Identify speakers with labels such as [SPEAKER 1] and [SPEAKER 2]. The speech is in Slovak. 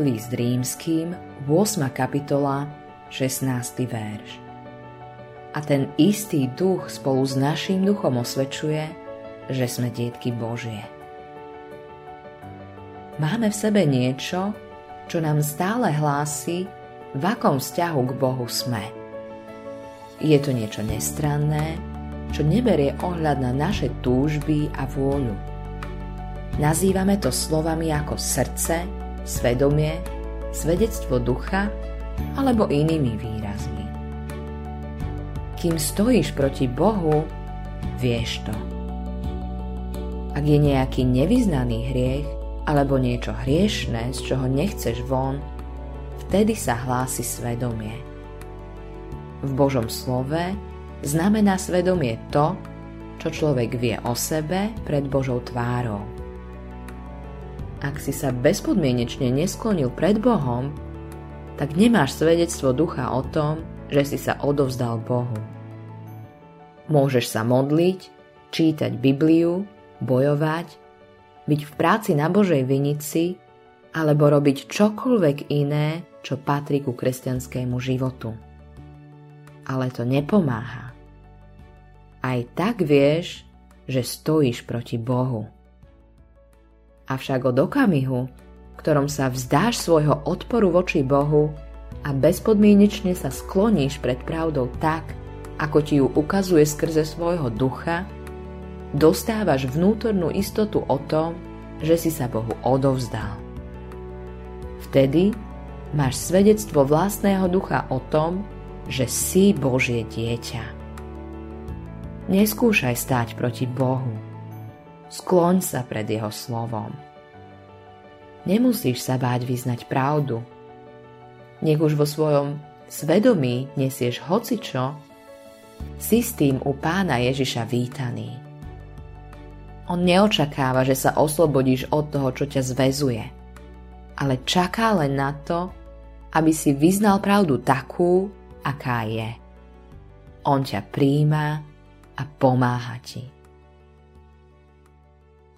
[SPEAKER 1] List rímským, 8. kapitola, 16. verš. A ten istý duch spolu s naším duchom osvedčuje, že sme dietky Božie. Máme v sebe niečo, čo nám stále hlási, v akom vzťahu k Bohu sme. Je to niečo nestranné, čo neberie ohľad na naše túžby a vôľu. Nazývame to slovami ako srdce, svedomie, svedectvo ducha alebo inými výrazmi. Kým stojíš proti Bohu, vieš to. Ak je nejaký nevyznaný hriech alebo niečo hriešné, z čoho nechceš von, vtedy sa hlási svedomie. V Božom slove znamená svedomie to, čo človek vie o sebe pred Božou tvárou. Ak si sa bezpodmienečne nesklonil pred Bohom, tak nemáš svedectvo ducha o tom, že si sa odovzdal Bohu. Môžeš sa modliť, čítať Bibliu, bojovať, byť v práci na Božej vinici alebo robiť čokoľvek iné, čo patrí ku kresťanskému životu. Ale to nepomáha aj tak vieš, že stojíš proti Bohu. Avšak od okamihu, ktorom sa vzdáš svojho odporu voči Bohu a bezpodmienečne sa skloníš pred pravdou tak, ako ti ju ukazuje skrze svojho ducha, dostávaš vnútornú istotu o tom, že si sa Bohu odovzdal. Vtedy máš svedectvo vlastného ducha o tom, že si Božie dieťa. Neskúšaj stáť proti Bohu. Skloň sa pred Jeho slovom. Nemusíš sa báť vyznať pravdu. Nech už vo svojom svedomí nesieš hocičo, si s tým u pána Ježiša vítaný. On neočakáva, že sa oslobodíš od toho, čo ťa zväzuje, ale čaká len na to, aby si vyznal pravdu takú, aká je. On ťa príjma a pomáha ti.